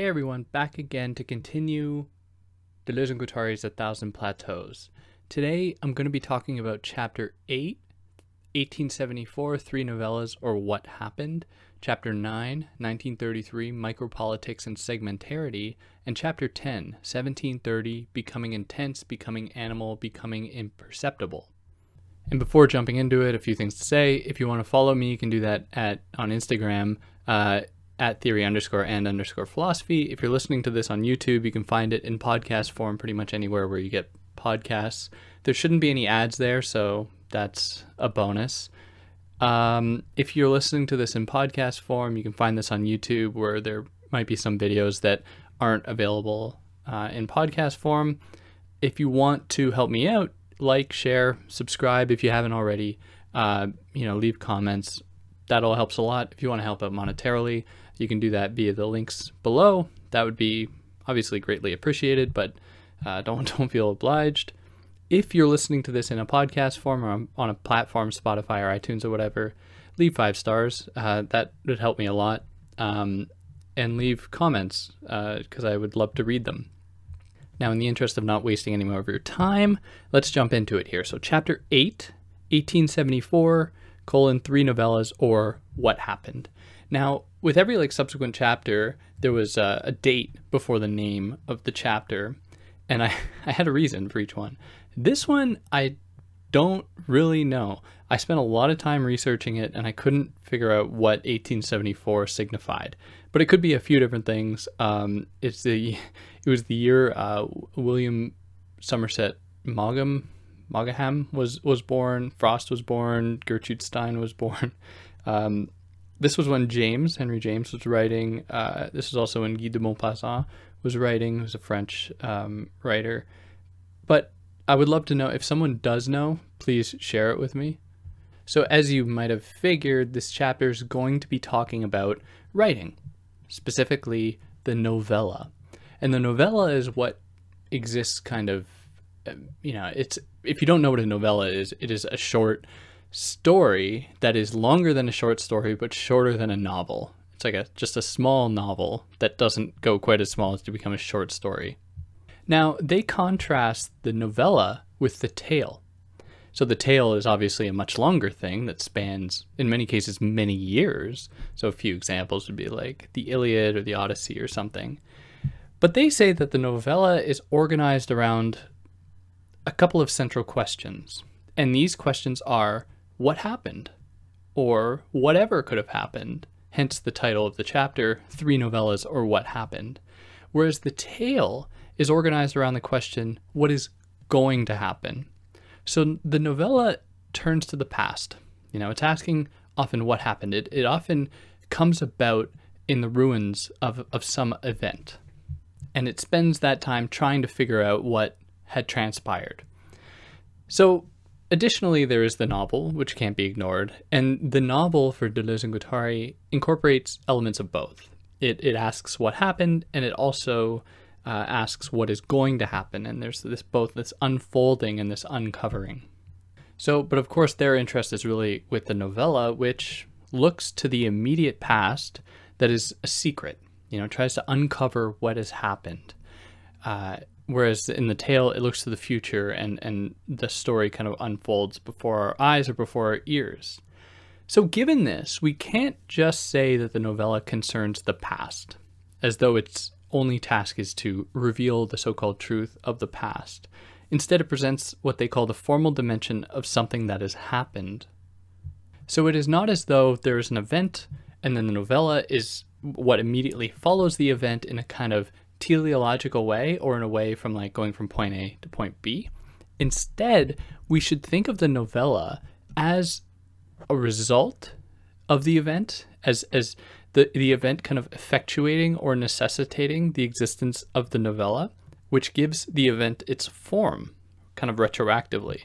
Hey everyone, back again to continue Deleuze and Guattari's A Thousand Plateaus. Today I'm going to be talking about Chapter 8, 1874, Three Novellas or What Happened, Chapter 9, 1933, Micropolitics and Segmentarity, and Chapter 10, 1730, Becoming Intense, Becoming Animal, Becoming Imperceptible. And before jumping into it, a few things to say. If you want to follow me, you can do that at on Instagram. Uh, at theory underscore and underscore philosophy. If you're listening to this on YouTube, you can find it in podcast form pretty much anywhere where you get podcasts. There shouldn't be any ads there, so that's a bonus. Um, if you're listening to this in podcast form, you can find this on YouTube where there might be some videos that aren't available uh, in podcast form. If you want to help me out, like, share, subscribe if you haven't already. Uh, you know, leave comments. That all helps a lot. If you want to help out monetarily, you can do that via the links below. That would be obviously greatly appreciated, but uh, don't don't feel obliged. If you're listening to this in a podcast form or on a platform, Spotify or iTunes or whatever, leave five stars. Uh, that would help me a lot. Um, and leave comments because uh, I would love to read them. Now, in the interest of not wasting any more of your time, let's jump into it here. So, Chapter 8, 1874, colon, three novellas, or What Happened. Now, with every like subsequent chapter, there was uh, a date before the name of the chapter, and I I had a reason for each one. This one I don't really know. I spent a lot of time researching it, and I couldn't figure out what 1874 signified. But it could be a few different things. Um, it's the it was the year uh, William Somerset Maugham Maugham was was born. Frost was born. Gertrude Stein was born. Um, this was when James, Henry James, was writing. Uh, this was also when Guy de Maupassant was writing, who's a French um, writer. But I would love to know if someone does know, please share it with me. So, as you might have figured, this chapter is going to be talking about writing, specifically the novella. And the novella is what exists kind of, um, you know, it's if you don't know what a novella is, it is a short story that is longer than a short story but shorter than a novel. It's like a just a small novel that doesn't go quite as small as to become a short story. Now, they contrast the novella with the tale. So the tale is obviously a much longer thing that spans, in many cases, many years. So a few examples would be like the Iliad or the Odyssey or something. But they say that the novella is organized around a couple of central questions. And these questions are what happened? Or whatever could have happened, hence the title of the chapter, Three Novellas or What Happened. Whereas the tale is organized around the question, What is going to happen? So the novella turns to the past. You know, it's asking often what happened. It, it often comes about in the ruins of, of some event. And it spends that time trying to figure out what had transpired. So Additionally, there is the novel, which can't be ignored, and the novel for Deleuze and Guattari incorporates elements of both. It, it asks what happened, and it also uh, asks what is going to happen, and there's this both this unfolding and this uncovering. So, but of course, their interest is really with the novella, which looks to the immediate past that is a secret. You know, tries to uncover what has happened. Uh, Whereas in the tale, it looks to the future and, and the story kind of unfolds before our eyes or before our ears. So, given this, we can't just say that the novella concerns the past, as though its only task is to reveal the so called truth of the past. Instead, it presents what they call the formal dimension of something that has happened. So, it is not as though there is an event and then the novella is what immediately follows the event in a kind of teleological way or in a way from like going from point A to point B. Instead, we should think of the novella as a result of the event, as as the the event kind of effectuating or necessitating the existence of the novella, which gives the event its form, kind of retroactively.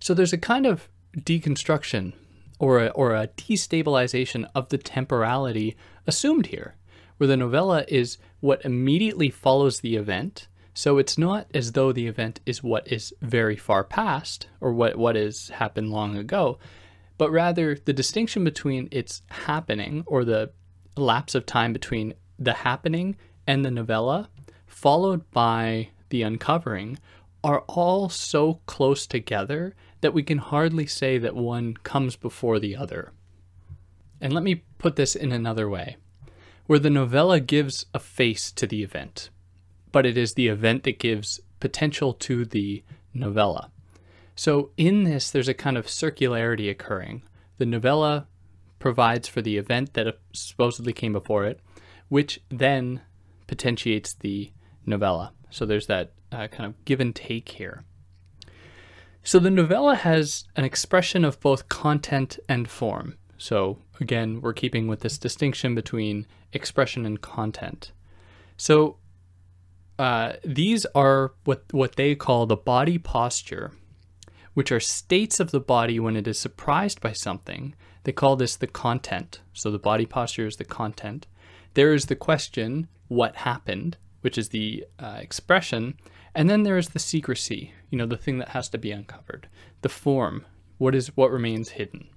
So there's a kind of deconstruction or a, or a destabilization of the temporality assumed here where the novella is what immediately follows the event. So it's not as though the event is what is very far past or what, what has happened long ago, but rather the distinction between its happening or the lapse of time between the happening and the novella, followed by the uncovering, are all so close together that we can hardly say that one comes before the other. And let me put this in another way where the novella gives a face to the event, but it is the event that gives potential to the novella. So in this, there's a kind of circularity occurring. The novella provides for the event that supposedly came before it, which then potentiates the novella. So there's that uh, kind of give and take here. So the novella has an expression of both content and form. So again, we're keeping with this distinction between expression and content. So uh, these are what what they call the body posture, which are states of the body when it is surprised by something. They call this the content. So the body posture is the content. There is the question, what happened, which is the uh, expression, and then there is the secrecy, you know, the thing that has to be uncovered. The form, what is what remains hidden.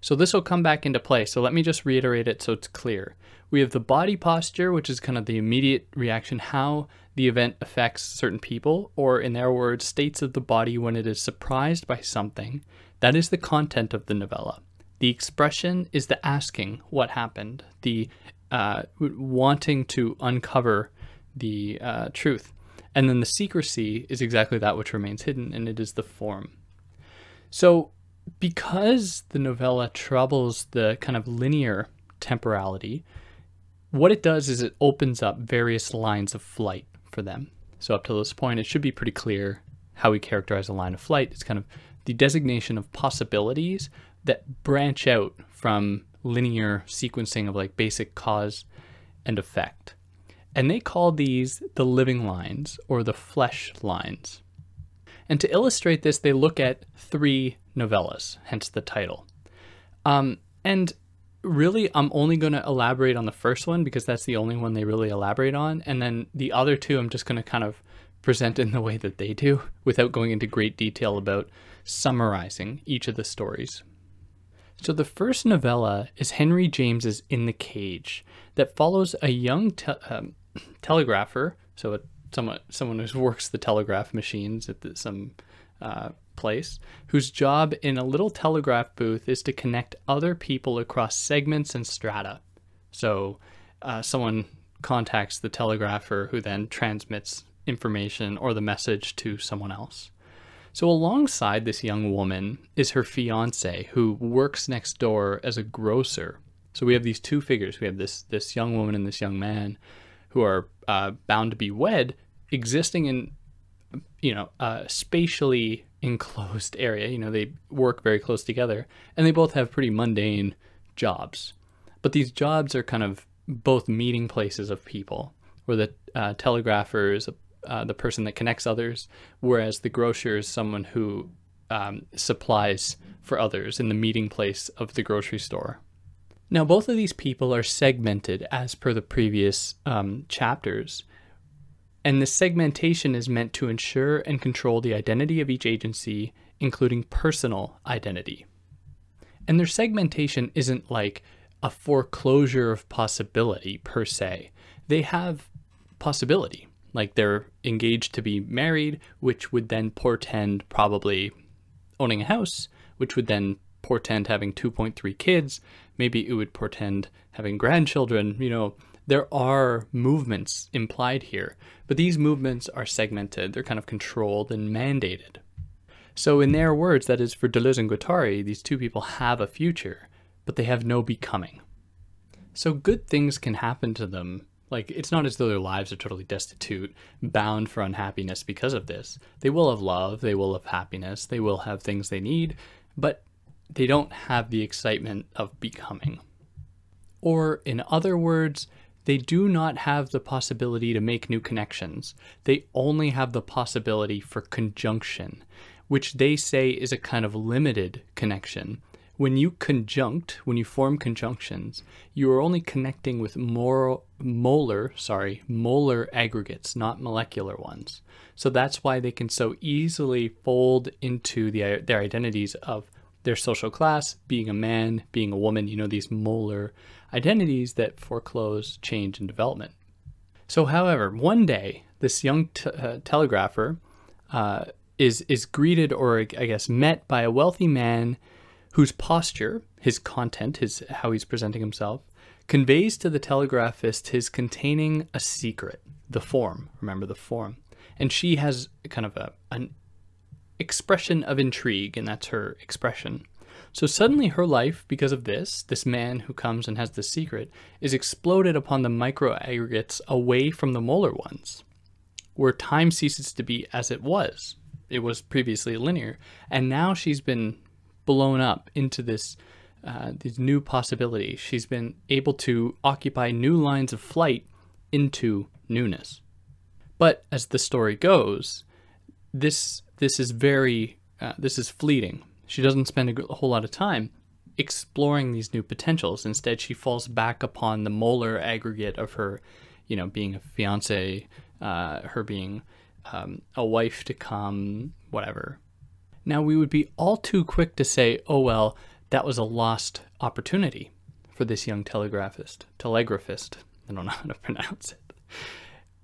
So this will come back into play. So let me just reiterate it so it's clear. We have the body posture, which is kind of the immediate reaction, how the event affects certain people, or in their words, states of the body when it is surprised by something. That is the content of the novella. The expression is the asking what happened, the uh, wanting to uncover the uh, truth. And then the secrecy is exactly that which remains hidden, and it is the form. So, because the novella troubles the kind of linear temporality, what it does is it opens up various lines of flight for them. So, up to this point, it should be pretty clear how we characterize a line of flight. It's kind of the designation of possibilities that branch out from linear sequencing of like basic cause and effect. And they call these the living lines or the flesh lines. And to illustrate this, they look at three novellas, hence the title. Um, and really, I'm only going to elaborate on the first one because that's the only one they really elaborate on. And then the other two, I'm just going to kind of present in the way that they do without going into great detail about summarizing each of the stories. So the first novella is Henry James's In the Cage that follows a young te- um, telegrapher, so a, someone someone who works the telegraph machines at the, some uh, place, whose job in a little telegraph booth is to connect other people across segments and strata. So uh, someone contacts the telegrapher, who then transmits information or the message to someone else. So, alongside this young woman is her fiance, who works next door as a grocer. So, we have these two figures. We have this, this young woman and this young man who are uh, bound to be wed existing in you know a spatially enclosed area. You know they work very close together and they both have pretty mundane jobs. But these jobs are kind of both meeting places of people. Where the uh, telegrapher is uh, the person that connects others whereas the grocer is someone who um, supplies for others in the meeting place of the grocery store now, both of these people are segmented as per the previous um, chapters. And the segmentation is meant to ensure and control the identity of each agency, including personal identity. And their segmentation isn't like a foreclosure of possibility per se. They have possibility. Like they're engaged to be married, which would then portend probably owning a house, which would then portend having 2.3 kids, maybe it would portend having grandchildren. You know, there are movements implied here, but these movements are segmented, they're kind of controlled and mandated. So, in their words, that is for Deleuze and Guattari, these two people have a future, but they have no becoming. So, good things can happen to them. Like, it's not as though their lives are totally destitute, bound for unhappiness because of this. They will have love, they will have happiness, they will have things they need, but they don't have the excitement of becoming. Or, in other words, they do not have the possibility to make new connections. They only have the possibility for conjunction, which they say is a kind of limited connection. When you conjunct, when you form conjunctions, you are only connecting with molar, sorry, molar aggregates, not molecular ones. So that's why they can so easily fold into the, their identities of their social class, being a man, being a woman, you know, these molar identities that foreclose change and development. So, however, one day this young t- uh, telegrapher uh, is is greeted or I guess met by a wealthy man whose posture, his content, his how he's presenting himself, conveys to the telegraphist his containing a secret, the form. Remember the form, and she has kind of a an expression of intrigue, and that's her expression. So suddenly her life, because of this, this man who comes and has the secret, is exploded upon the micro aggregates away from the molar ones, where time ceases to be as it was. It was previously linear, and now she's been blown up into this uh, these new possibilities. She's been able to occupy new lines of flight into newness. But as the story goes, this this is very uh, this is fleeting. She doesn't spend a whole lot of time exploring these new potentials. Instead, she falls back upon the molar aggregate of her, you know, being a fiance, uh, her being um, a wife to come, whatever. Now, we would be all too quick to say, oh, well, that was a lost opportunity for this young telegraphist, telegraphist. I don't know how to pronounce it.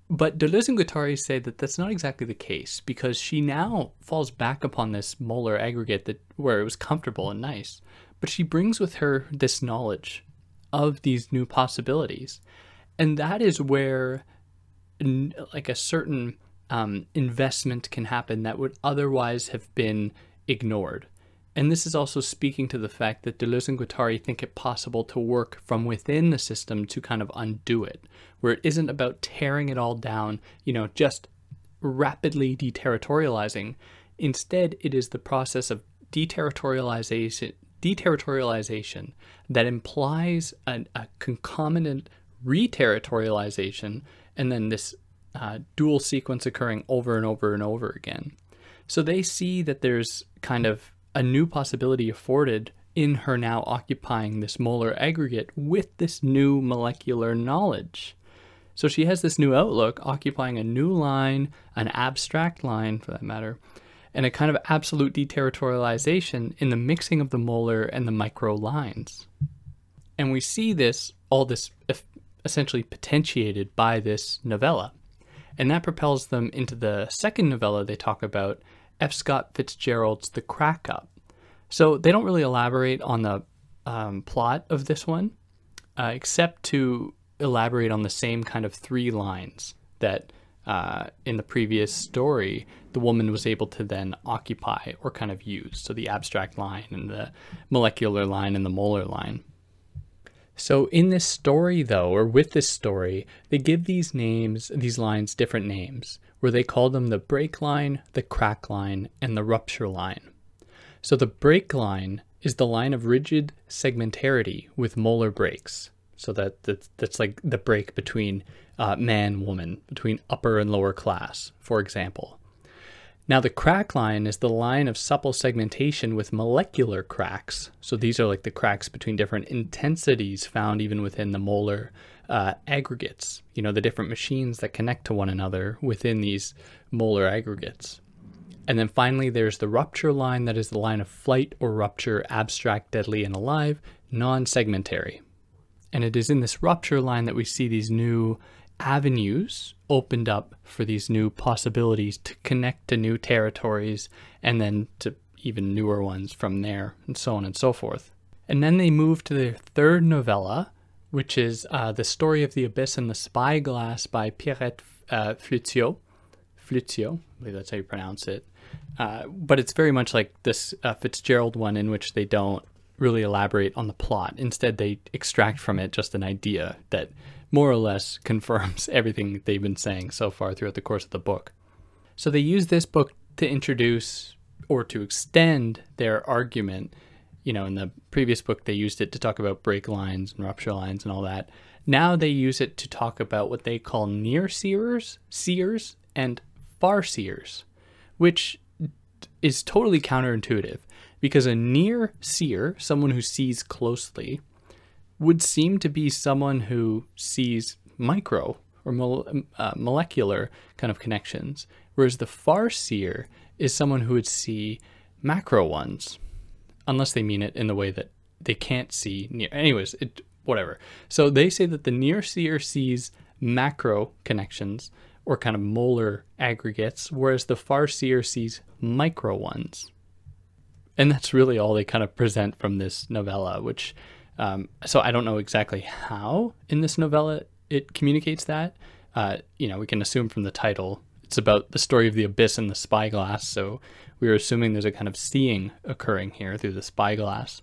But Deleuze and Guattari say that that's not exactly the case because she now falls back upon this molar aggregate that where it was comfortable and nice, but she brings with her this knowledge of these new possibilities, and that is where like a certain um, investment can happen that would otherwise have been ignored. And this is also speaking to the fact that Deleuze and Guattari think it possible to work from within the system to kind of undo it, where it isn't about tearing it all down, you know, just rapidly deterritorializing. Instead, it is the process of deterritorialization, deterritorialization that implies a, a concomitant reterritorialization and then this uh, dual sequence occurring over and over and over again. So they see that there's kind of a new possibility afforded in her now occupying this molar aggregate with this new molecular knowledge. So she has this new outlook, occupying a new line, an abstract line for that matter, and a kind of absolute deterritorialization in the mixing of the molar and the micro lines. And we see this, all this essentially potentiated by this novella. And that propels them into the second novella they talk about, F. Scott Fitzgerald's The Crack Up. So they don't really elaborate on the um, plot of this one, uh, except to elaborate on the same kind of three lines that uh, in the previous story the woman was able to then occupy or kind of use. So the abstract line and the molecular line and the molar line. So in this story, though, or with this story, they give these names, these lines, different names where they call them the break line, the crack line, and the rupture line. So the break line is the line of rigid segmentarity with molar breaks. So that, that that's like the break between uh, man woman, between upper and lower class, for example. Now the crack line is the line of supple segmentation with molecular cracks. So these are like the cracks between different intensities found even within the molar uh, aggregates, you know, the different machines that connect to one another within these molar aggregates. And then finally, there's the rupture line that is the line of flight or rupture, abstract, deadly, and alive, non segmentary. And it is in this rupture line that we see these new avenues opened up for these new possibilities to connect to new territories and then to even newer ones from there, and so on and so forth. And then they move to their third novella, which is uh, The Story of the Abyss and the Spyglass by Pierrette uh, Flutio. Fleutiaux, I believe that's how you pronounce it. Uh, but it's very much like this uh, Fitzgerald one, in which they don't really elaborate on the plot. Instead, they extract from it just an idea that more or less confirms everything they've been saying so far throughout the course of the book. So they use this book to introduce or to extend their argument you know, in the previous book, they used it to talk about break lines and rupture lines and all that. Now they use it to talk about what they call near seers, seers, and far seers, which is totally counterintuitive because a near seer, someone who sees closely, would seem to be someone who sees micro or uh, molecular kind of connections, whereas the far seer is someone who would see macro ones unless they mean it in the way that they can't see near. Anyways, it whatever. So they say that the near seer sees macro connections or kind of molar aggregates, whereas the farseer sees micro ones. And that's really all they kind of present from this novella, which, um, so I don't know exactly how in this novella it communicates that. Uh, you know, we can assume from the title it's about the story of the abyss and the spyglass. So we are assuming there's a kind of seeing occurring here through the spyglass.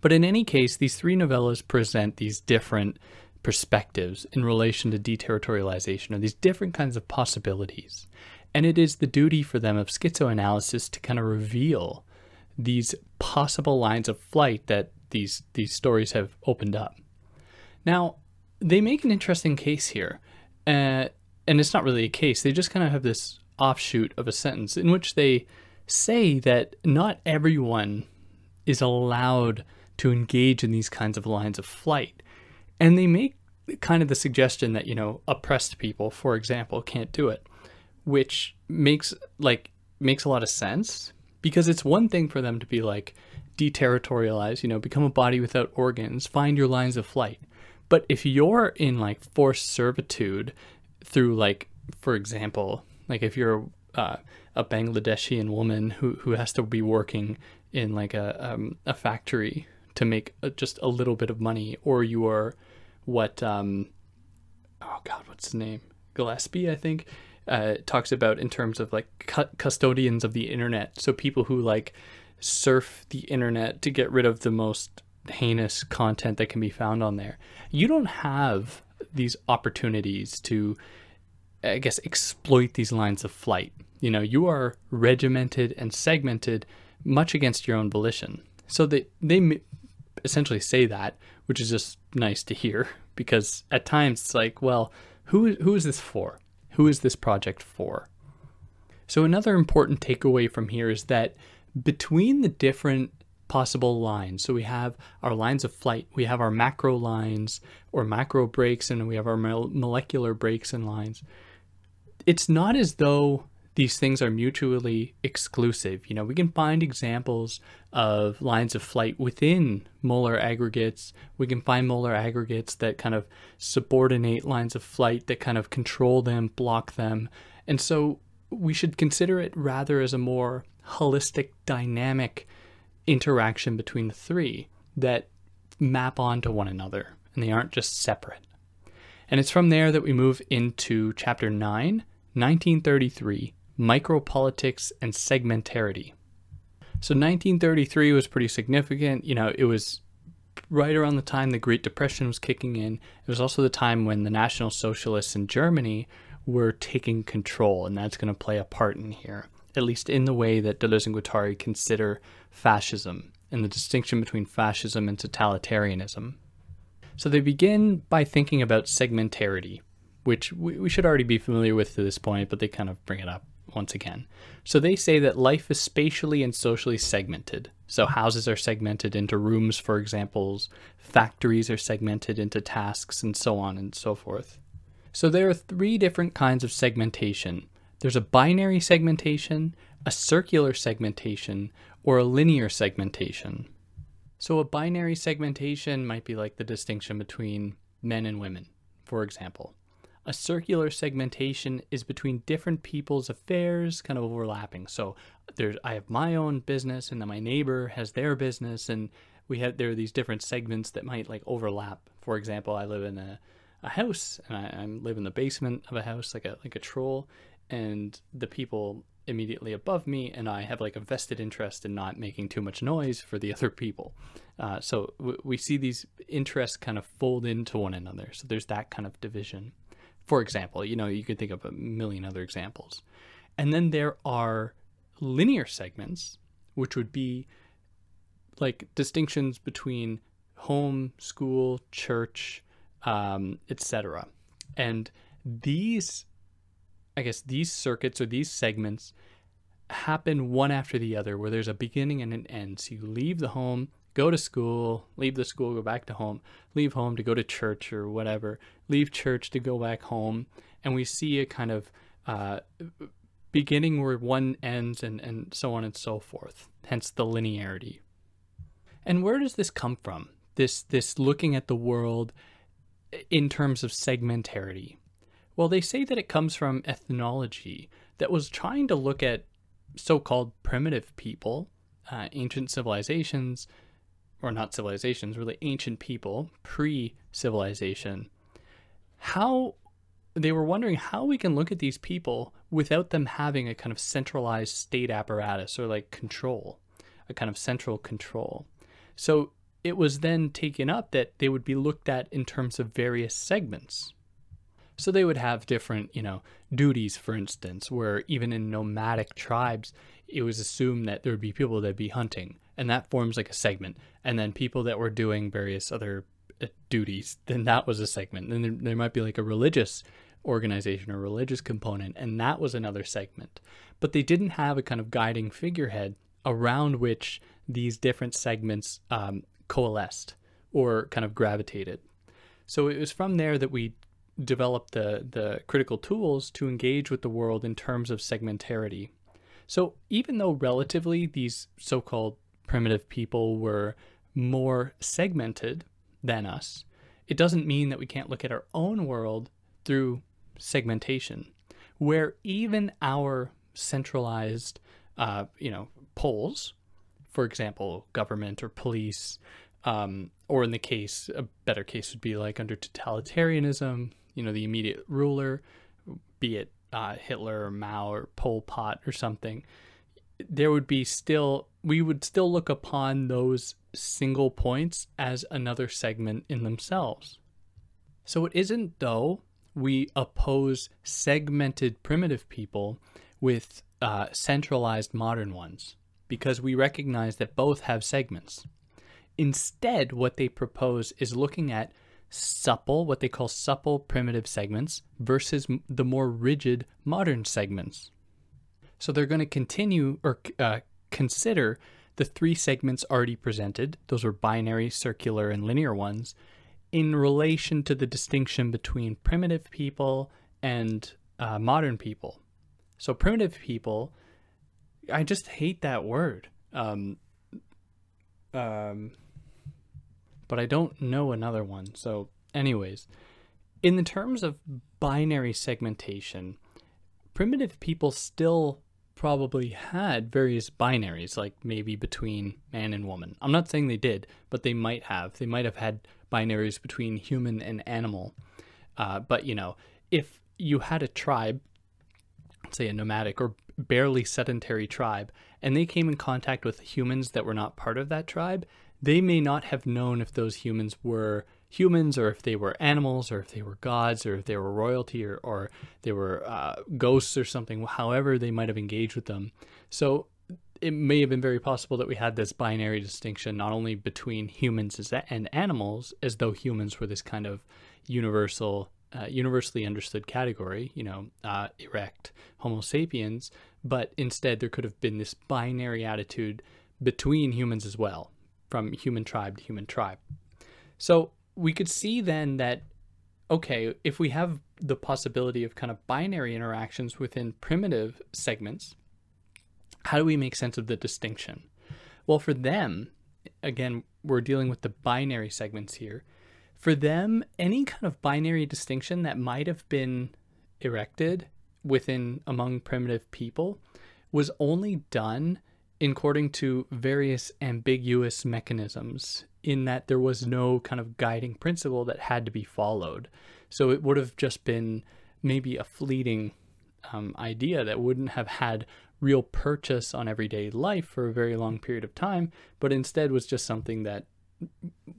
But in any case, these three novellas present these different perspectives in relation to deterritorialization, or these different kinds of possibilities. And it is the duty for them of schizoanalysis to kind of reveal these possible lines of flight that these these stories have opened up. Now, they make an interesting case here, uh, and it's not really a case. They just kind of have this offshoot of a sentence in which they say that not everyone is allowed to engage in these kinds of lines of flight. And they make kind of the suggestion that, you know, oppressed people, for example, can't do it, which makes like makes a lot of sense because it's one thing for them to be like deterritorialize, you know, become a body without organs, find your lines of flight. But if you're in like forced servitude through like for example, like if you're uh, a Bangladeshian woman who who has to be working in like a um, a factory to make a, just a little bit of money, or you are what um, oh god, what's his name? Gillespie, I think, uh, talks about in terms of like cu- custodians of the internet. So people who like surf the internet to get rid of the most heinous content that can be found on there. You don't have these opportunities to I guess, exploit these lines of flight. You know, you are regimented and segmented much against your own volition. So they, they essentially say that, which is just nice to hear because at times it's like, well, who, who is this for? Who is this project for? So another important takeaway from here is that between the different possible lines. So we have our lines of flight, we have our macro lines or macro breaks, and we have our molecular breaks and lines it's not as though these things are mutually exclusive. You know, we can find examples of lines of flight within molar aggregates. We can find molar aggregates that kind of subordinate lines of flight, that kind of control them, block them. And so we should consider it rather as a more holistic, dynamic interaction between the three that map onto one another and they aren't just separate. And it's from there that we move into chapter 9 1933 Micropolitics and Segmentarity. So 1933 was pretty significant. You know, it was right around the time the Great Depression was kicking in. It was also the time when the National Socialists in Germany were taking control, and that's going to play a part in here, at least in the way that Deleuze and Guattari consider fascism and the distinction between fascism and totalitarianism. So they begin by thinking about segmentarity, which we, we should already be familiar with to this point, but they kind of bring it up once again. So they say that life is spatially and socially segmented. So houses are segmented into rooms, for examples, factories are segmented into tasks, and so on and so forth. So there are three different kinds of segmentation there's a binary segmentation, a circular segmentation, or a linear segmentation. So a binary segmentation might be like the distinction between men and women, for example a circular segmentation is between different people's affairs kind of overlapping. So there's I have my own business and then my neighbor has their business and we have there are these different segments that might like overlap. For example, I live in a, a house and I, I live in the basement of a house like a like a troll and the people immediately above me and I have like a vested interest in not making too much noise for the other people. Uh, so w- we see these interests kind of fold into one another. So there's that kind of division for example. You know, you could think of a million other examples. And then there are linear segments, which would be like distinctions between home, school, church, um, etc. And these, I guess, these circuits or these segments happen one after the other, where there's a beginning and an end. So you leave the home, go to school, leave the school, go back to home, leave home to go to church or whatever, leave church to go back home. And we see a kind of uh, beginning where one ends and, and so on and so forth, hence the linearity. And where does this come from? This, this looking at the world in terms of segmentarity? Well, they say that it comes from ethnology that was trying to look at so called primitive people, uh, ancient civilizations, or not civilizations, really ancient people, pre civilization. How they were wondering how we can look at these people without them having a kind of centralized state apparatus or like control, a kind of central control. So it was then taken up that they would be looked at in terms of various segments. So they would have different, you know, duties, for instance, where even in nomadic tribes, it was assumed that there would be people that'd be hunting, and that forms like a segment. And then people that were doing various other uh, duties, then that was a segment. Then there, there might be like a religious organization or religious component, and that was another segment. But they didn't have a kind of guiding figurehead around which these different segments um, coalesced or kind of gravitated. So it was from there that we developed the, the critical tools to engage with the world in terms of segmentarity. So even though relatively these so called primitive people were more segmented than us, it doesn't mean that we can't look at our own world through segmentation, where even our centralized, uh, you know, poles, for example, government or police, um, or in the case, a better case would be like under totalitarianism, you know, the immediate ruler, be it uh, Hitler or Mao or Pol Pot or something, there would be still, we would still look upon those single points as another segment in themselves. So it isn't, though, we oppose segmented primitive people with uh, centralized modern ones because we recognize that both have segments. Instead, what they propose is looking at supple, what they call supple primitive segments, versus the more rigid modern segments. So they're going to continue or uh, consider the three segments already presented, those were binary, circular, and linear ones, in relation to the distinction between primitive people and uh, modern people. So, primitive people, I just hate that word. Um, um, but I don't know another one. So, anyways, in the terms of binary segmentation, primitive people still probably had various binaries, like maybe between man and woman. I'm not saying they did, but they might have. They might have had binaries between human and animal. Uh, but, you know, if you had a tribe, say a nomadic or barely sedentary tribe, and they came in contact with humans that were not part of that tribe, they may not have known if those humans were humans or if they were animals or if they were gods or if they were royalty or, or they were uh, ghosts or something, however they might have engaged with them. So it may have been very possible that we had this binary distinction not only between humans and animals, as though humans were this kind of universal, uh, universally understood category, you know, uh, erect Homo sapiens, but instead there could have been this binary attitude between humans as well, from human tribe to human tribe. So we could see then that, okay, if we have the possibility of kind of binary interactions within primitive segments, how do we make sense of the distinction? Well, for them, again, we're dealing with the binary segments here. For them, any kind of binary distinction that might have been erected within among primitive people was only done according to various ambiguous mechanisms in that there was no kind of guiding principle that had to be followed. So it would have just been maybe a fleeting um, idea that wouldn't have had real purchase on everyday life for a very long period of time, but instead was just something that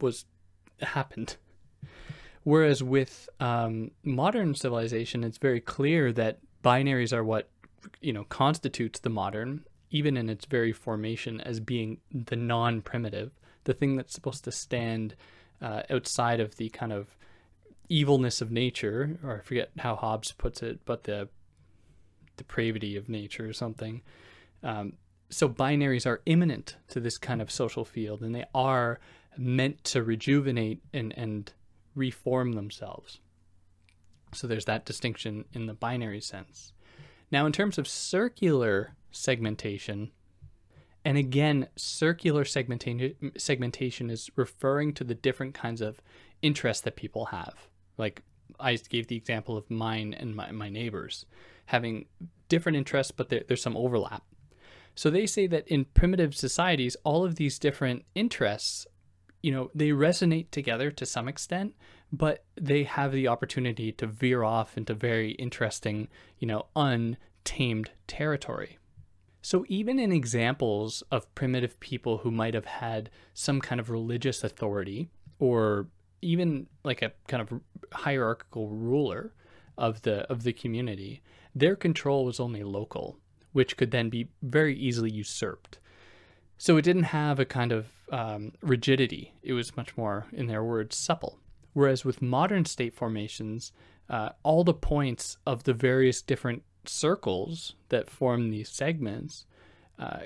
was happened. Whereas with um, modern civilization, it's very clear that binaries are what you know constitutes the modern, even in its very formation as being the non-primitive, the thing that's supposed to stand uh, outside of the kind of evilness of nature, or I forget how Hobbes puts it, but the depravity of nature or something. Um, so binaries are immanent to this kind of social field, and they are meant to rejuvenate and, and reform themselves. So there's that distinction in the binary sense. Now, in terms of circular segmentation, and again, circular segmentation segmentation is referring to the different kinds of interests that people have. Like I gave the example of mine and my, my neighbors having different interests, but there, there's some overlap. So they say that in primitive societies, all of these different interests, you know, they resonate together to some extent, but they have the opportunity to veer off into very interesting, you know, untamed territory. So, even in examples of primitive people who might have had some kind of religious authority or even like a kind of hierarchical ruler of the of the community, their control was only local, which could then be very easily usurped. So it didn't have a kind of um, rigidity. It was much more, in their words, supple. Whereas with modern state formations, uh, all the points of the various different circles that form these segments uh,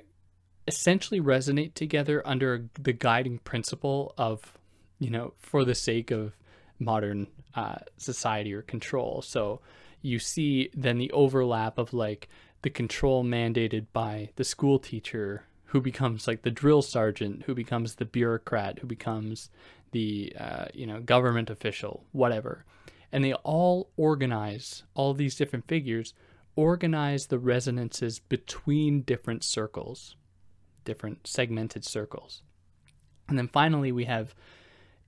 essentially resonate together under the guiding principle of, you know, for the sake of modern uh, society or control. So you see then the overlap of like the control mandated by the school teacher who becomes like the drill sergeant, who becomes the bureaucrat, who becomes the uh, you know government official, whatever, and they all organize all these different figures organize the resonances between different circles, different segmented circles. And then finally, we have,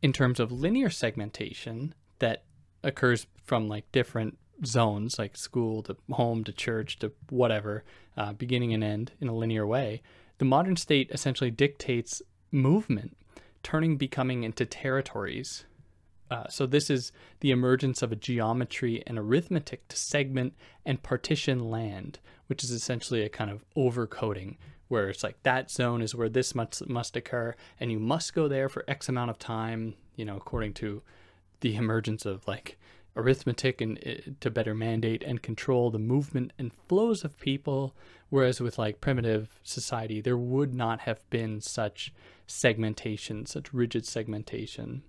in terms of linear segmentation, that occurs from like different zones, like school to home to church to whatever, uh, beginning and end in a linear way. The modern state essentially dictates movement, turning becoming into territories uh, so this is the emergence of a geometry and arithmetic to segment and partition land, which is essentially a kind of overcoding where it's like that zone is where this must must occur, and you must go there for X amount of time, you know, according to the emergence of like arithmetic and uh, to better mandate and control the movement and flows of people. Whereas with like primitive society there would not have been such segmentation such rigid segmentation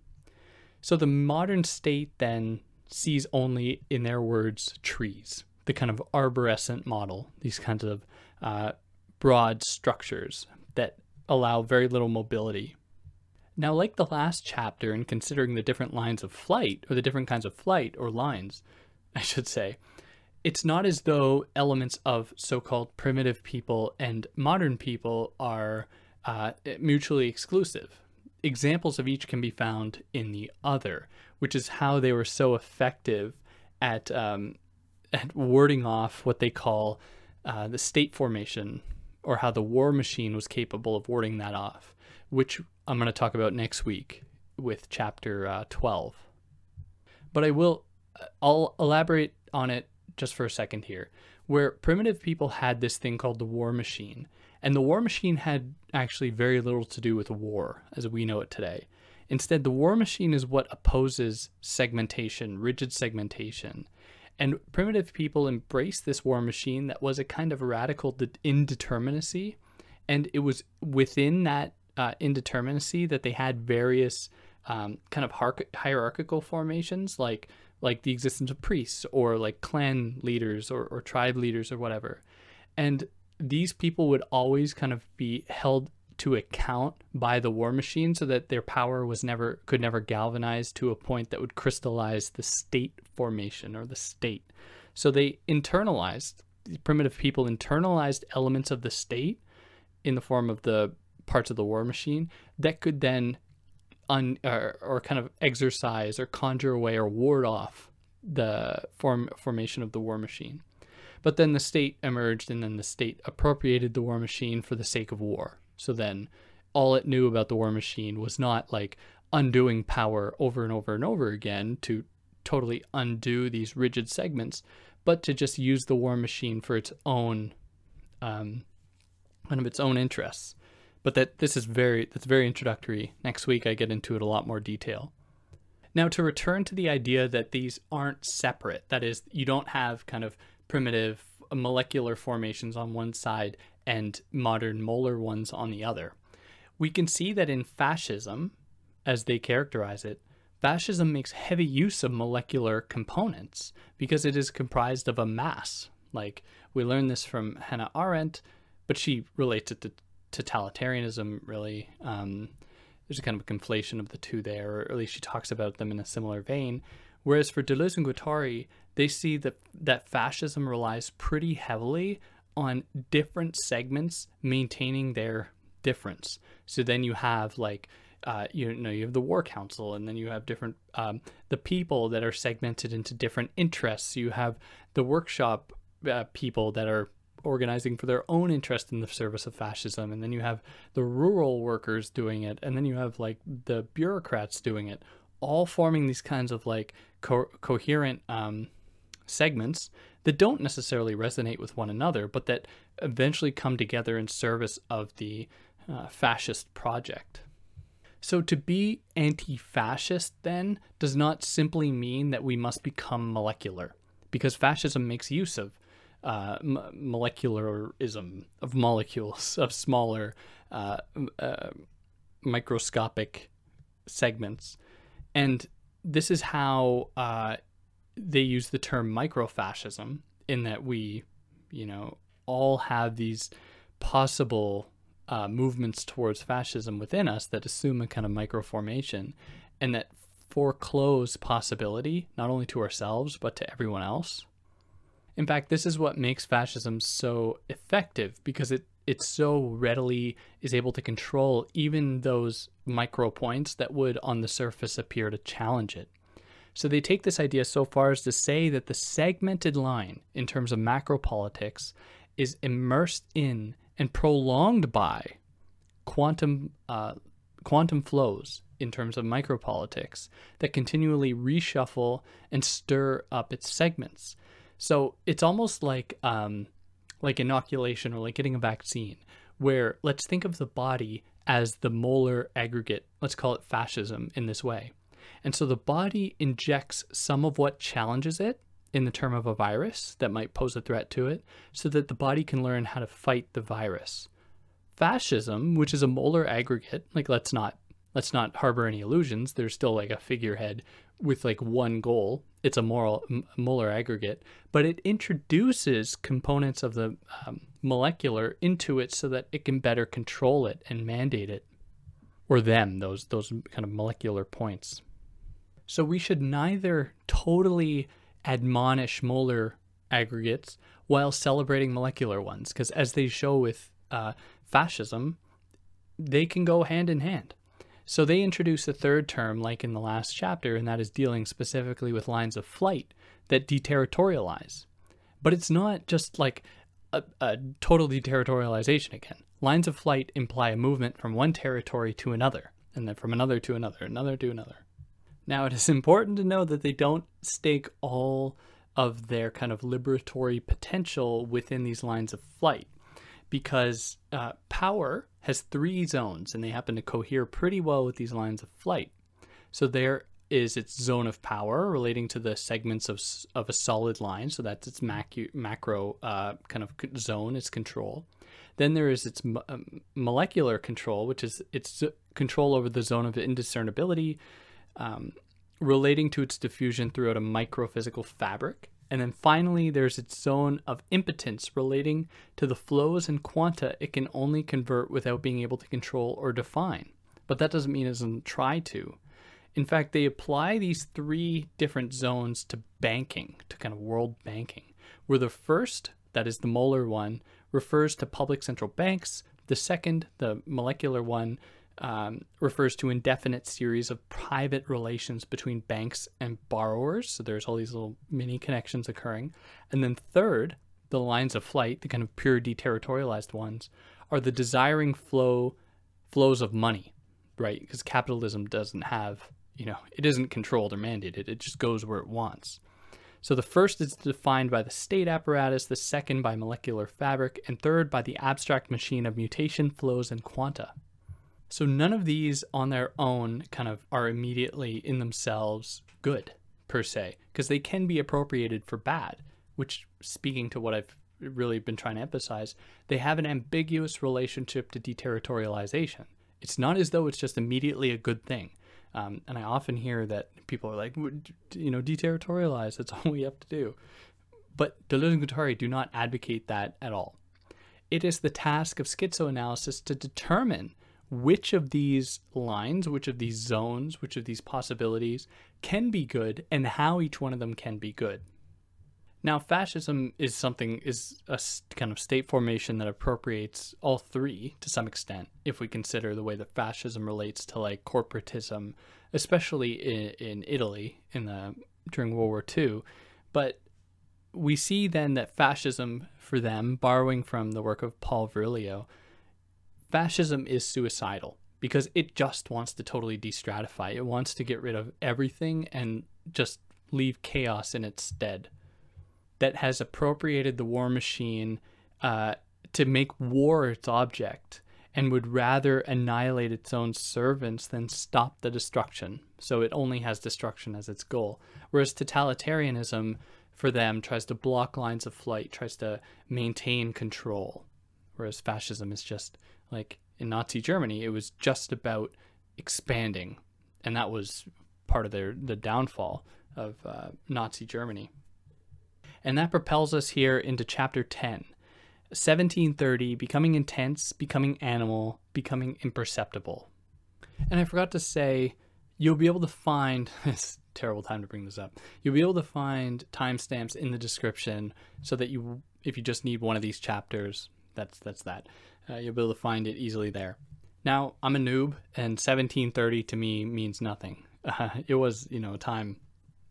so the modern state then sees only, in their words, trees, the kind of arborescent model, these kinds of uh, broad structures that allow very little mobility. Now, like the last chapter in considering the different lines of flight, or the different kinds of flight or lines, I should say, it's not as though elements of so called primitive people and modern people are uh, mutually exclusive examples of each can be found in the other, which is how they were so effective at um, at warding off what they call uh, the state formation, or how the war machine was capable of warding that off, which I'm going to talk about next week with chapter uh, 12. But I will, uh, I'll elaborate on it just for a second here, where primitive people had this thing called the war machine, and the war machine had actually very little to do with war as we know it today. Instead, the war machine is what opposes segmentation, rigid segmentation. And primitive people embraced this war machine that was a kind of radical indeterminacy. And it was within that uh, indeterminacy that they had various um, kind of hierarchical formations, like like the existence of priests or like clan leaders or, or tribe leaders or whatever. And these people would always kind of be held to account by the war machine so that their power was never could never galvanize to a point that would crystallize the state formation or the state. So they internalized primitive people internalized elements of the state in the form of the parts of the war machine that could then un, or, or kind of exercise or conjure away or ward off the form formation of the war machine. But then the state emerged, and then the state appropriated the war machine for the sake of war. So then all it knew about the war machine was not like undoing power over and over and over again to totally undo these rigid segments, but to just use the war machine for its own, um, kind of its own interests. But that this is very that's very introductory. Next week I get into it a lot more detail. Now to return to the idea that these aren't separate, that is, you don't have kind of primitive molecular formations on one side and modern molar ones on the other. We can see that in fascism, as they characterize it, fascism makes heavy use of molecular components because it is comprised of a mass. Like we learned this from Hannah Arendt, but she relates it to totalitarianism, really. Um, there's kind of a conflation of the two there, or at least she talks about them in a similar vein, Whereas for Deleuze and Guattari, they see that that fascism relies pretty heavily on different segments maintaining their difference. So then you have like uh, you know you have the war council and then you have different um, the people that are segmented into different interests you have the workshop uh, people that are organizing for their own interest in the service of fascism and then you have the rural workers doing it and then you have like the bureaucrats doing it all forming these kinds of like co- coherent um, segments that don't necessarily resonate with one another but that eventually come together in service of the uh, fascist project so to be anti fascist, then, does not simply mean that we must become molecular, because fascism makes use of uh, m- molecularism, of molecules, of smaller uh, uh, microscopic segments. And this is how uh, they use the term microfascism, in that we, you know, all have these possible uh, movements towards fascism within us that assume a kind of microformation and that foreclose possibility not only to ourselves but to everyone else. In fact, this is what makes fascism so effective because it it so readily is able to control even those micro points that would on the surface appear to challenge it. So they take this idea so far as to say that the segmented line in terms of macro politics is immersed in and prolonged by quantum uh, quantum flows in terms of micropolitics that continually reshuffle and stir up its segments. So it's almost like um, like inoculation or like getting a vaccine, where let's think of the body as the molar aggregate. Let's call it fascism in this way. And so the body injects some of what challenges it in the term of a virus that might pose a threat to it so that the body can learn how to fight the virus. Fascism, which is a molar aggregate, like let's not let's not harbor any illusions, there's still like a figurehead with like one goal. It's a moral molar aggregate, but it introduces components of the um, molecular into it so that it can better control it and mandate it or them those those kind of molecular points. So we should neither totally admonish molar aggregates while celebrating molecular ones, because as they show with uh, fascism, they can go hand in hand. So they introduce a third term, like in the last chapter, and that is dealing specifically with lines of flight that deterritorialize. But it's not just like a, a total deterritorialization again. Lines of flight imply a movement from one territory to another, and then from another to another, another to another. Now, it is important to know that they don't stake all of their kind of liberatory potential within these lines of flight because uh, power has three zones and they happen to cohere pretty well with these lines of flight. So there is its zone of power relating to the segments of, of a solid line. So that's its macu- macro uh, kind of zone, its control. Then there is its um, molecular control, which is its control over the zone of indiscernibility, um, relating to its diffusion throughout a microphysical fabric. And then finally, there's its zone of impotence relating to the flows and quanta it can only convert without being able to control or define. But that doesn't mean it doesn't try to. In fact, they apply these three different zones to banking, to kind of world banking, where the first, that is the molar one, refers to public central banks. The second, the molecular one, um, refers to indefinite series of private relations between banks and borrowers. So there's all these little mini connections occurring. And then third, the lines of flight, the kind of pure deterritorialized ones, are the desiring flow flows of money, right? Because capitalism doesn't have, you know, it isn't controlled or mandated. It just goes where it wants. So the first is defined by the state apparatus, the second by molecular fabric, and third by the abstract machine of mutation, flows, and quanta. So none of these on their own kind of are immediately in themselves good per se, because they can be appropriated for bad, which speaking to what I've really been trying to emphasize, they have an ambiguous relationship to deterritorialization. It's not as though it's just immediately a good thing. Um, and I often hear that people are like, you know, deterritorialize, that's all we have to do. But Deleuze and Guattari do not advocate that at all. It is the task of schizoanalysis to determine which of these lines, which of these zones, which of these possibilities can be good and how each one of them can be good. Now, fascism is something, is a kind of state formation that appropriates all three to some extent, if we consider the way that fascism relates to like corporatism, especially in, in Italy in the during World War II. But we see then that fascism for them, borrowing from the work of Paul Virilio, fascism is suicidal because it just wants to totally destratify. It wants to get rid of everything and just leave chaos in its stead that has appropriated the war machine uh, to make war its object and would rather annihilate its own servants than stop the destruction. So it only has destruction as its goal. Whereas totalitarianism, for them, tries to block lines of flight, tries to maintain control. Whereas fascism is just like in Nazi Germany, it was just about expanding, and that was part of their the downfall of uh, Nazi Germany. And that propels us here into chapter 10 1730 Becoming Intense, Becoming Animal, Becoming Imperceptible. And I forgot to say, you'll be able to find this terrible time to bring this up. You'll be able to find timestamps in the description so that you, if you just need one of these chapters, that's that's that. Uh, you'll be able to find it easily there. Now I'm a noob, and 1730 to me means nothing. Uh, it was, you know, a time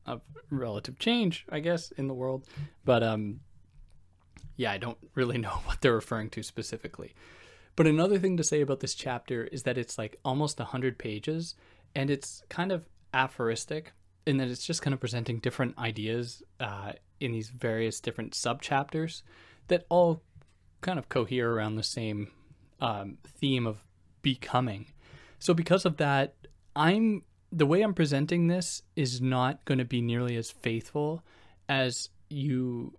of relative change, I guess, in the world. But um, yeah, I don't really know what they're referring to specifically. But another thing to say about this chapter is that it's like almost 100 pages and it's kind of aphoristic in that it's just kind of presenting different ideas uh, in these various different sub chapters that all kind of cohere around the same um, theme of becoming. So, because of that, I'm the way I'm presenting this is not going to be nearly as faithful as you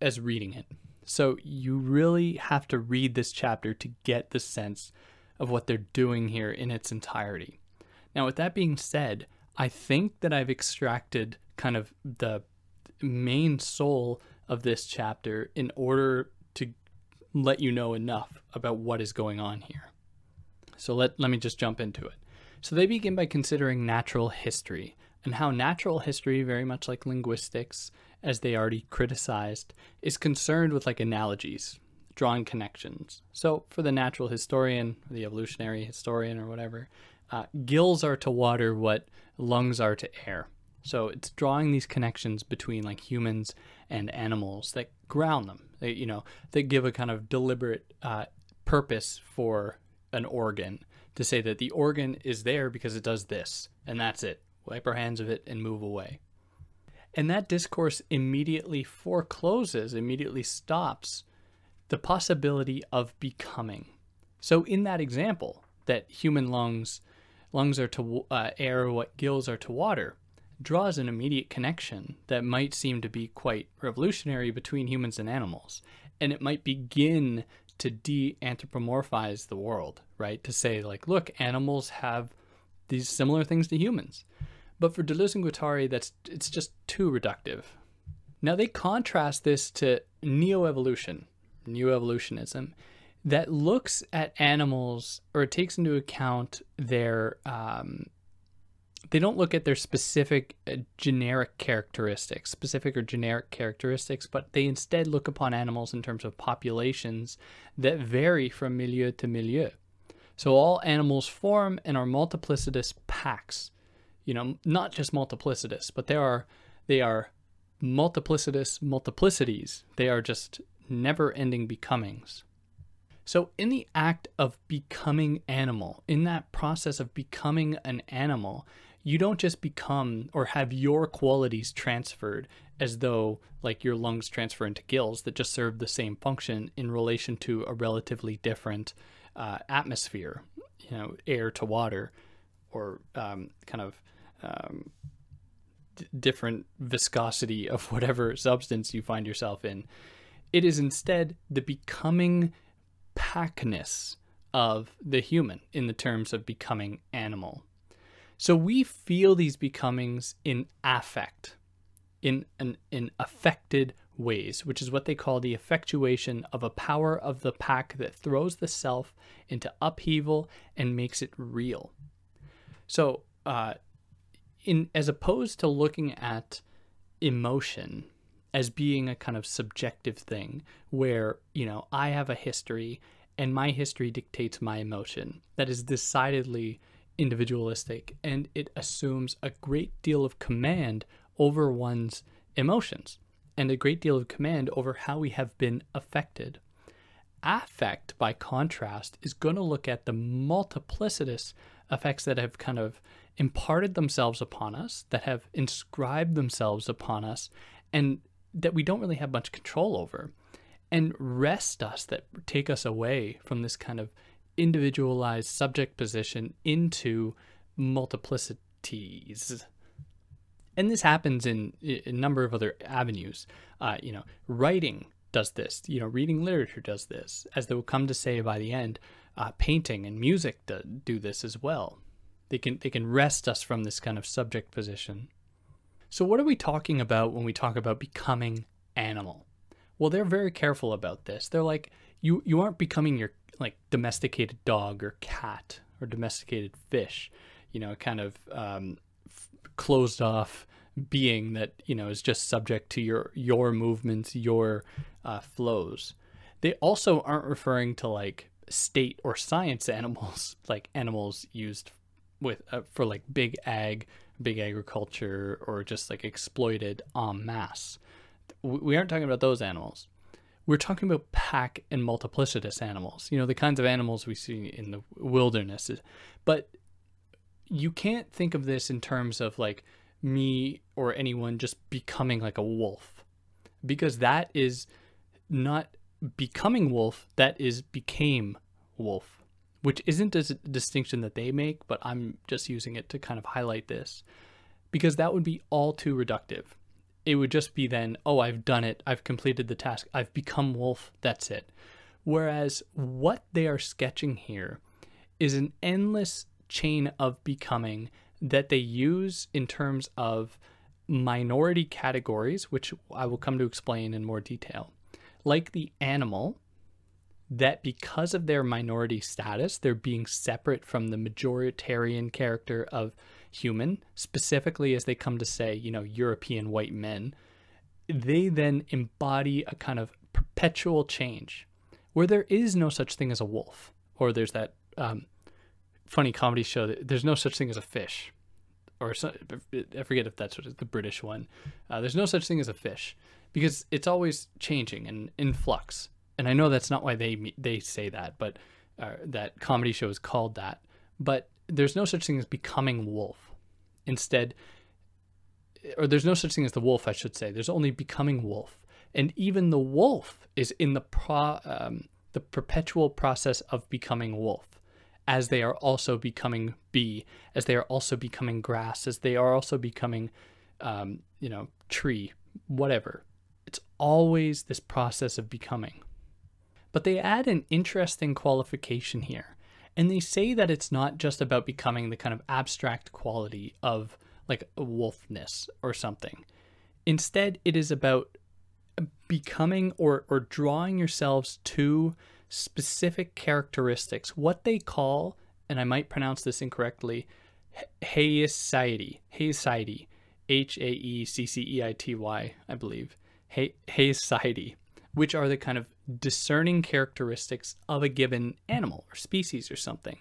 as reading it. So you really have to read this chapter to get the sense of what they're doing here in its entirety. Now, with that being said, I think that I've extracted kind of the main soul of this chapter in order to let you know enough about what is going on here. So let, let me just jump into it. So they begin by considering natural history and how natural history, very much like linguistics, as they already criticized, is concerned with like analogies, drawing connections. So for the natural historian, the evolutionary historian, or whatever, uh, gills are to water what lungs are to air. So it's drawing these connections between like humans and animals that ground them. They, you know, they give a kind of deliberate uh, purpose for an organ to say that the organ is there because it does this, and that's it. Wipe our hands of it and move away. And that discourse immediately forecloses, immediately stops the possibility of becoming. So, in that example, that human lungs, lungs are to uh, air what gills are to water, draws an immediate connection that might seem to be quite revolutionary between humans and animals. And it might begin to de-anthropomorphize the world, right? To say like, look, animals have these similar things to humans. But for Deleuze and Guattari, that's it's just too reductive. Now they contrast this to neo-evolution, neo-evolutionism, that looks at animals or takes into account their um, they don't look at their specific uh, generic characteristics, specific or generic characteristics, but they instead look upon animals in terms of populations that vary from milieu to milieu. So all animals form and are multiplicitous packs. You know, not just multiplicitous, but they are they are multiplicitous multiplicities. They are just never-ending becomings. So, in the act of becoming animal, in that process of becoming an animal, you don't just become or have your qualities transferred as though like your lungs transfer into gills that just serve the same function in relation to a relatively different uh, atmosphere, you know, air to water, or um, kind of um, d- different viscosity of whatever substance you find yourself in. It is instead the becoming packness of the human in the terms of becoming animal. So we feel these becomings in affect. in an in affected ways, which is what they call the effectuation of a power of the pack that throws the self into upheaval and makes it real. So, uh, in as opposed to looking at emotion as being a kind of subjective thing where, you know, I have a history and my history dictates my emotion. That is decidedly individualistic and it assumes a great deal of command over one's emotions and a great deal of command over how we have been affected. Affect, by contrast, is going to look at the multiplicitous effects that have kind of imparted themselves upon us, that have inscribed themselves upon us, and that we don't really have much control over, and rest us, that take us away from this kind of individualized subject position into multiplicities. And this happens in, a number of other avenues. Uh, you know, writing does this. You know, reading literature does this. As they will come to say by the end, uh, painting and music do, do this as well. They can they can rest us from this kind of subject position. So what are we talking about when we talk about becoming animal? Well, they're very careful about this. They're like you you aren't becoming your like domesticated dog or cat or domesticated fish, you know, kind of um, f- closed off being that you know is just subject to your your movements, your uh, flows. They also aren't referring to like state or science animals, like animals used with uh, for like big ag, big agriculture, or just like exploited en masse. We aren't talking about those animals. We're talking about pack and multiplicitous animals. You know the kinds of animals we see in the wilderness, but you can't think of this in terms of like me or anyone just becoming like a wolf. Because that is not becoming wolf that is became wolf. Which isn't a distinction that they make but i'm just using it to kind of highlight this. Because that would be all too reductive it would just be then oh i've done it. I've completed the task. I've become wolf. That's it. Whereas what they are sketching here is an endless chain of becoming that they use in terms of minority categories, which I will come to explain in more detail. Like the animal, that because of their minority status, they're being separate from the majoritarian character of human, specifically as they come to say, you know, European white men, they then embody a kind of perpetual change where there is no such thing as a wolf, or there's that um, funny comedy show that there's no such thing as a fish, or I forget if that's what is the British one. Uh, there's no such thing as a fish because it's always changing and in flux. And I know that's not why they they say that, but uh, that comedy show is called that. But there's no such thing as becoming wolf. Instead, or there's no such thing as the wolf, I should say. There's only becoming wolf, and even the wolf is in the pro um, the perpetual process of becoming wolf as they are also becoming bee, as they are also becoming grass, as they are also becoming, um, you know, tree, whatever. It's always this process of becoming. But they add an interesting qualification here. And they say that it's not just about becoming the kind of abstract quality of like wolfness or something. Instead, it is about becoming or, or drawing yourselves to specific characteristics, what they call, and I might pronounce this incorrectly, haecceity, haecceity, H A E C C E I T Y, I believe, haecceity, which are the kind of discerning characteristics of a given animal or species or something.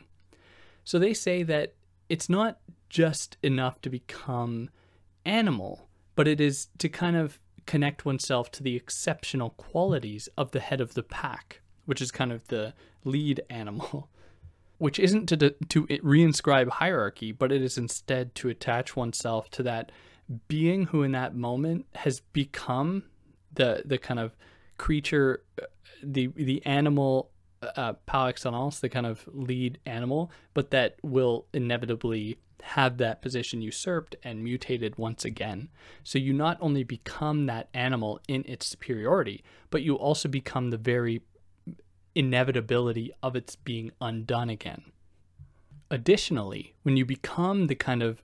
So they say that it's not just enough to become animal, but it is to kind of connect oneself to the exceptional qualities of the head of the pack which is kind of the lead animal, which isn't to to reinscribe hierarchy, but it is instead to attach oneself to that being who in that moment has become the the kind of creature, uh, the the animal uh, par excellence, the kind of lead animal, but that will inevitably have that position usurped and mutated once again. So you not only become that animal in its superiority, but you also become the very inevitability of its being undone again. Additionally, when you become the kind of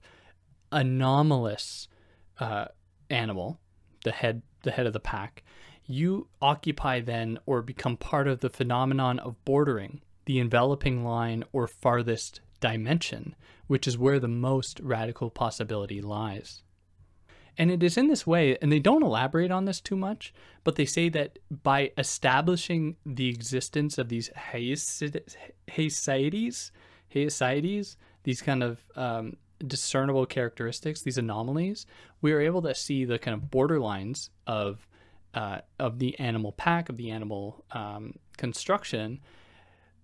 anomalous uh, animal, the head the head of the pack, you occupy then or become part of the phenomenon of bordering, the enveloping line or farthest dimension, which is where the most radical possibility lies. And it is in this way, and they don't elaborate on this too much, but they say that by establishing the existence of these Haesides, Haesides, these kind of um, discernible characteristics, these anomalies, we are able to see the kind of borderlines of uh, of the animal pack, of the animal um, construction,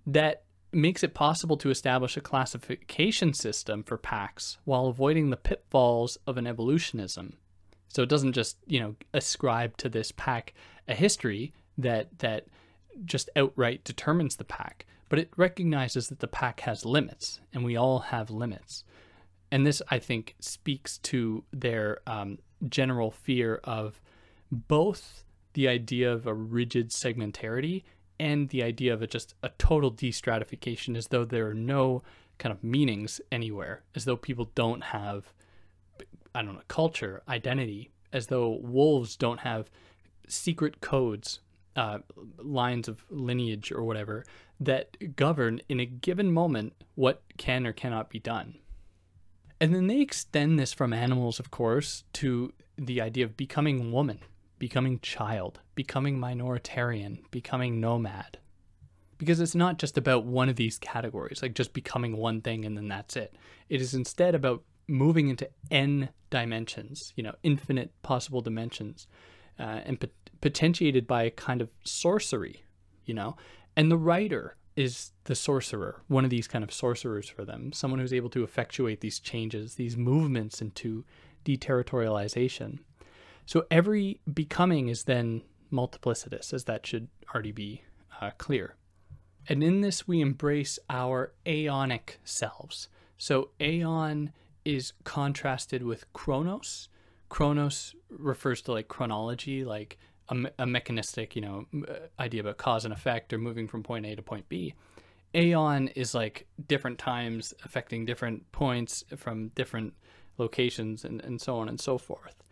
that makes it possible to establish a classification system for packs while avoiding the pitfalls of an evolutionism. So it doesn't just, you know, ascribe to this pack a history that that just outright determines the pack, but it recognizes that the pack has limits, and we all have limits. And this, I think, speaks to their um, general fear of both the idea of a rigid segmentarity and the idea of a, just a total destratification, as though there are no kind of meanings anywhere, as though people don't have, I don't know, culture, identity, as though wolves don't have secret codes, uh, lines of lineage or whatever that govern in a given moment what can or cannot be done. And then they extend this from animals, of course, to the idea of becoming woman, becoming child, becoming minoritarian, becoming nomad. Because it's not just about one of these categories, like just becoming one thing and then that's it. It is instead about moving into n dimensions, you know, infinite possible dimensions, uh, and pot- potentiated by a kind of sorcery, you know. And the writer is the sorcerer, one of these kind of sorcerers for them, someone who's able to effectuate these changes, these movements into deterritorialization. So every becoming is then multiplicitous, as that should already be uh, clear. And in this, we embrace our aeonic selves. So aeon is contrasted with chronos. Chronos refers to like chronology, like a, a mechanistic, you know, uh, idea about cause and effect or moving from point A to point B. Aeon is like different times affecting different points from different locations and, and so on and so forth.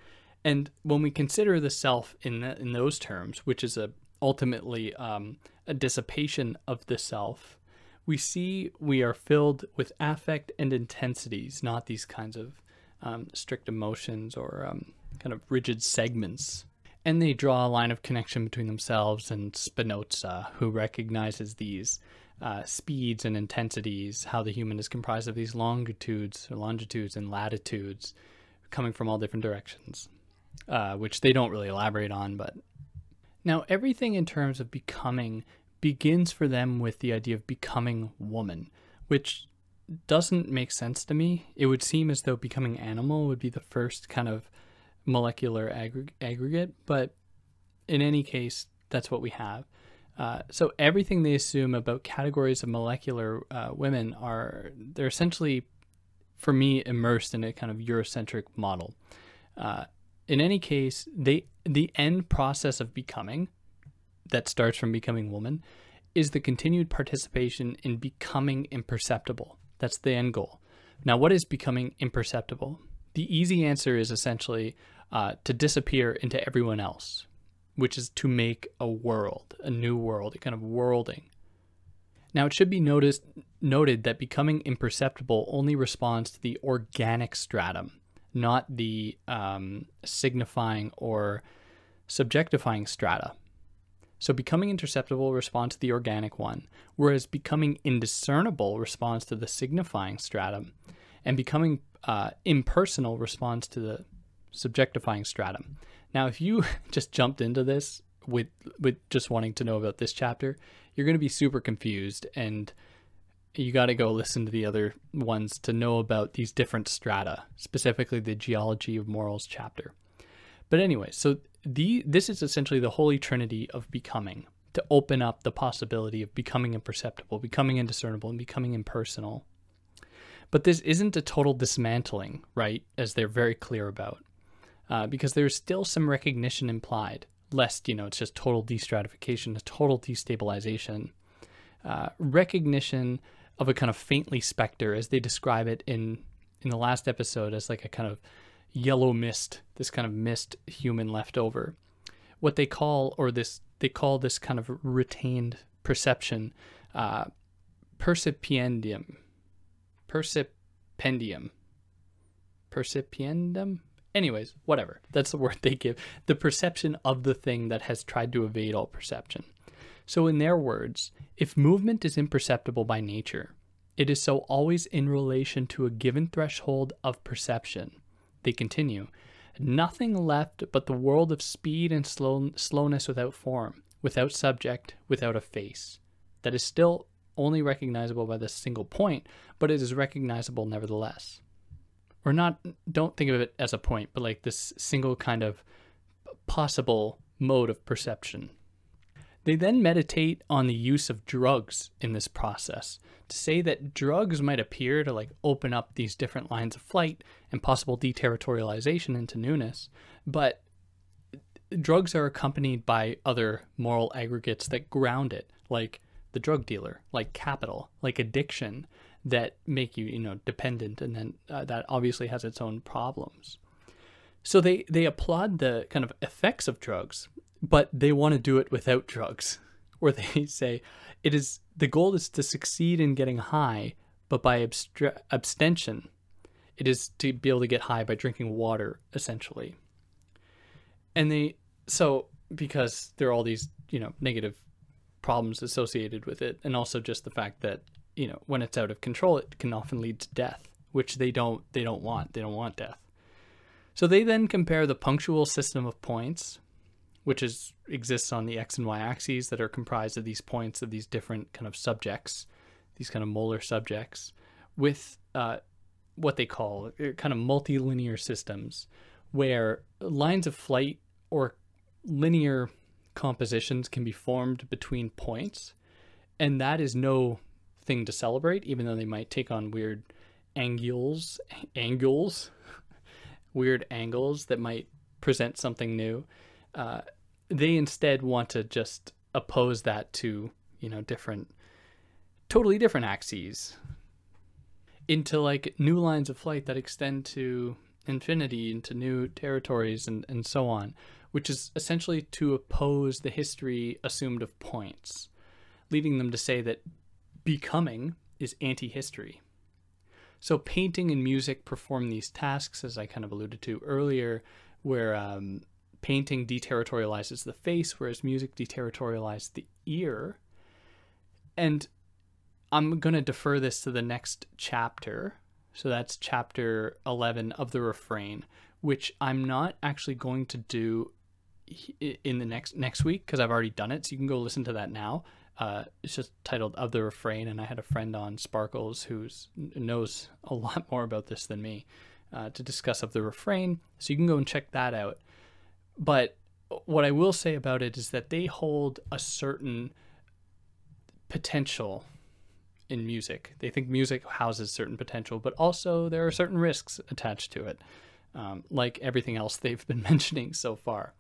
And when we consider the self in the, in those terms, which is a ultimately um, a dissipation of the self, we see we are filled with affect and intensities, not these kinds of um, strict emotions or um, kind of rigid segments. And they draw a line of connection between themselves and Spinoza, who recognizes these uh, speeds and intensities, how the human is comprised of these longitudes longitudes and latitudes coming from all different directions uh, which they don't really elaborate on. But now everything in terms of becoming begins for them with the idea of becoming woman, which doesn't make sense to me. It would seem as though becoming animal would be the first kind of molecular aggr- aggregate, but in any case, that's what we have. Uh, so everything they assume about categories of molecular uh, women are they're essentially, for me, immersed in a kind of Eurocentric model. Uh, in any case, they the end process of becoming that starts from becoming woman is the continued participation in becoming imperceptible. That's the end goal. Now, what is becoming imperceptible? The easy answer is essentially uh, to disappear into everyone else, which is to make a world, a new world, a kind of worlding. Now, it should be noticed, noted that becoming imperceptible only responds to the organic stratum, not the um, signifying or subjectifying strata. So becoming imperceptible responds to the organic one, whereas becoming indiscernible responds to the signifying stratum, and becoming uh, impersonal responds to the subjectifying stratum. Now, if you just jumped into this with with just wanting to know about this chapter, you're going to be super confused and you got to go listen to the other ones to know about these different strata, specifically the geology of morals chapter. But anyway, so the this is essentially the holy trinity of becoming to open up the possibility of becoming imperceptible, becoming indiscernible, and becoming impersonal. But this isn't a total dismantling, right? As they're very clear about, uh, because there's still some recognition implied, lest you know it's just total destratification, a total destabilization. Uh, recognition of a kind of faintly specter, as they describe it in in the last episode, as like a kind of yellow mist, this kind of mist human left over. What they call, or this, they call this kind of retained perception, uh, percipiendum. Percipendium. Percipiendum? Anyways, whatever. That's the word they give. The perception of the thing that has tried to evade all perception. So, in their words, if movement is imperceptible by nature, it is so always in relation to a given threshold of perception. They continue, nothing left but the world of speed and slow, slowness without form, without subject, without a face. That is still only recognizable by this single point, but it is recognizable nevertheless. Or not, don't think of it as a point, but like this single kind of possible mode of perception. They then meditate on the use of drugs in this process to say that drugs might appear to like open up these different lines of flight and possible deterritorialization into newness, but drugs are accompanied by other moral aggregates that ground it, like the drug dealer, like capital, like addiction, that make you, you know, dependent, and then uh, that obviously has its own problems. So they they applaud the kind of effects of drugs, but they want to do it without drugs, where they say it is the goal is to succeed in getting high, but by abstra- abstention, it is to be able to get high by drinking water, essentially. And they so because there are all these you know negative problems associated with it, and also just the fact that you know when it's out of control, it can often lead to death, which they don't they don't want. They don't want death. So they then compare the punctual system of points, which is exists on the x and y axes that are comprised of these points of these different kind of subjects, these kind of molar subjects, with uh, what they call uh, kind of multilinear systems, where lines of flight or linear compositions can be formed between points, and that is no thing to celebrate, even though they might take on weird angles, angles, weird angles that might present something new. Uh, they instead want to just oppose that to you know different, totally different axes into like new lines of flight that extend to infinity into new territories and, and so on which is essentially to oppose the history assumed of points, leading them to say that becoming is anti history. So, painting and music perform these tasks, as I kind of alluded to earlier, where um, painting deterritorializes the face, whereas music deterritorializes the ear. And I'm going to defer this to the next chapter. So, that's chapter 11 of the refrain, which I'm not actually going to do in the next next week because I've already done it. So you can go listen to that now. Uh, it's just titled "Of the Refrain," and I had a friend on Sparkles who knows a lot more about this than me uh, to discuss of the refrain. So you can go and check that out. But what I will say about it is that they hold a certain potential in music. They think music houses certain potential, but also there are certain risks attached to it, um, like everything else they've been mentioning so far.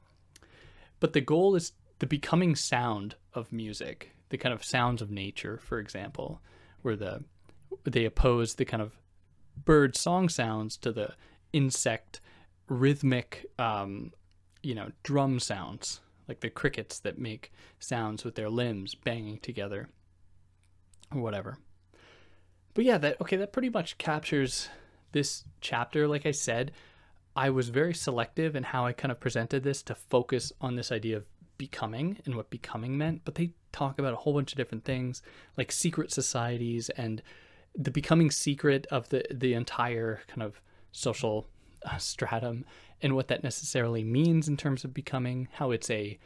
But the goal is the becoming sound of music, the kind of sounds of nature, for example, where the they oppose the kind of bird song sounds to the insect rhythmic, um, you know, drum sounds, like the crickets that make sounds with their limbs banging together, or whatever. But yeah, that okay, that pretty much captures this chapter. Like I said, I was very selective in how I kind of presented this to focus on this idea of becoming and what becoming meant, but they talk about a whole bunch of different things like secret societies and the becoming secret of the the entire kind of social uh, stratum and what that necessarily means in terms of becoming, how it's a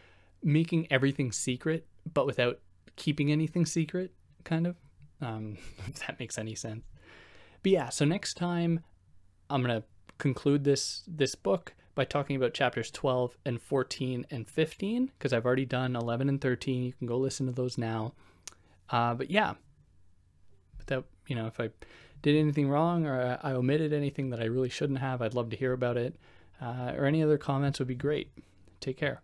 making everything secret but without keeping anything secret kind of um, if that makes any sense. But yeah, so next time I'm gonna conclude this this book by talking about chapters 12 and 14 and 15 because I've already done 11 and 13. You can go listen to those now. Uh, but yeah, without you know, if I did anything wrong or I omitted anything that I really shouldn't have, I'd love to hear about it. Uh, or any other comments would be great. Take care.